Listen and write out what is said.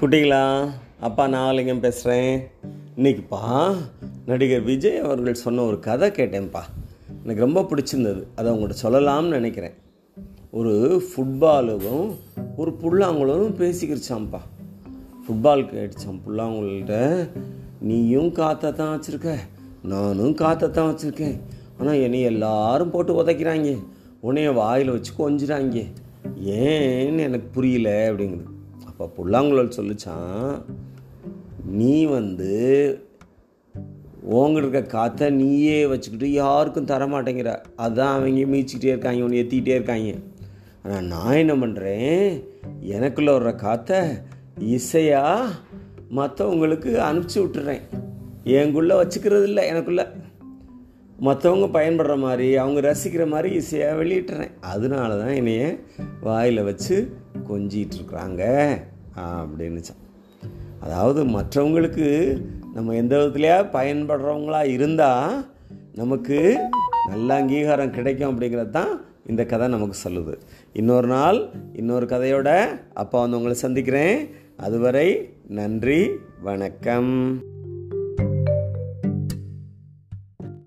குட்டிங்களா அப்பா நாகலிங்கம் பேசுகிறேன் இன்னைக்குப்பா நடிகர் விஜய் அவர்கள் சொன்ன ஒரு கதை கேட்டேன்ப்பா. எனக்கு ரொம்ப பிடிச்சிருந்தது. அதை அவங்கள்ட்ட சொல்லலாம்னு நினைக்கிறேன். ஒரு ஃபுட்பாலும் ஒரு புல்லாங்குழலும் பேசிக்கிருச்சாம்ப்பா. ஃபுட்பால் கேட்டுச்சான் புல்லாங்குழல்கிட்ட. நீயும் காற்றை தான் வச்சுருக்க. நானும் காற்றை தான் வச்சுருக்கேன். ஆனால் என்னை எல்லாரும் போட்டு உதைக்கிறாங்க. உன்னைய வாயில் வச்சு கொஞ்சிறாங்க. ஏன்னு எனக்கு புரியல அப்படிங்குது. அப்போ புல்லாங்குழல் சொல்லிச்சான் நீ வந்து உங்கள்கிட்ட இருக்க காற்றை நீயே வச்சுக்கிட்டு யாருக்கும் தர மாட்டேங்கிற அதான் அவங்க மீச்சிக்கிட்டே இருக்காங்க உன்னை ஏற்றிக்கிட்டே இருக்காங்க. ஆனால் நான் என்ன பண்ணுறேன் எனக்குள்ளே வர்ற காற்றை இசையாக மற்றவங்களுக்கு அனுப்பிச்சி விட்டுறேன். எங்குள்ளே வச்சுக்கிறது இல்லை எனக்குள்ளே. மற்றவங்க பயன்படுற மாதிரி அவங்க ரசிக்கிற மாதிரி இசையாக வெளியிட்டுறேன். அதனால தான் என்னைய வாயில் வச்சு கொஞ்சிட்டு இருக்கிறாங்க அப்படின்னுச்சான் அதாவது மற்றவங்களுக்கு நம்ம எந்த விதத்துலையா பயன்படுறவங்களா இருந்தால் நமக்கு நல்ல அங்கீகாரம் கிடைக்கும் அப்படிங்கிறது தான் இந்த கதை நமக்கு சொல்லுது. இன்னொரு நாள் இன்னொரு கதையோட அப்பா வந்து உங்களை சந்திக்கிறேன். அதுவரை நன்றி வணக்கம்.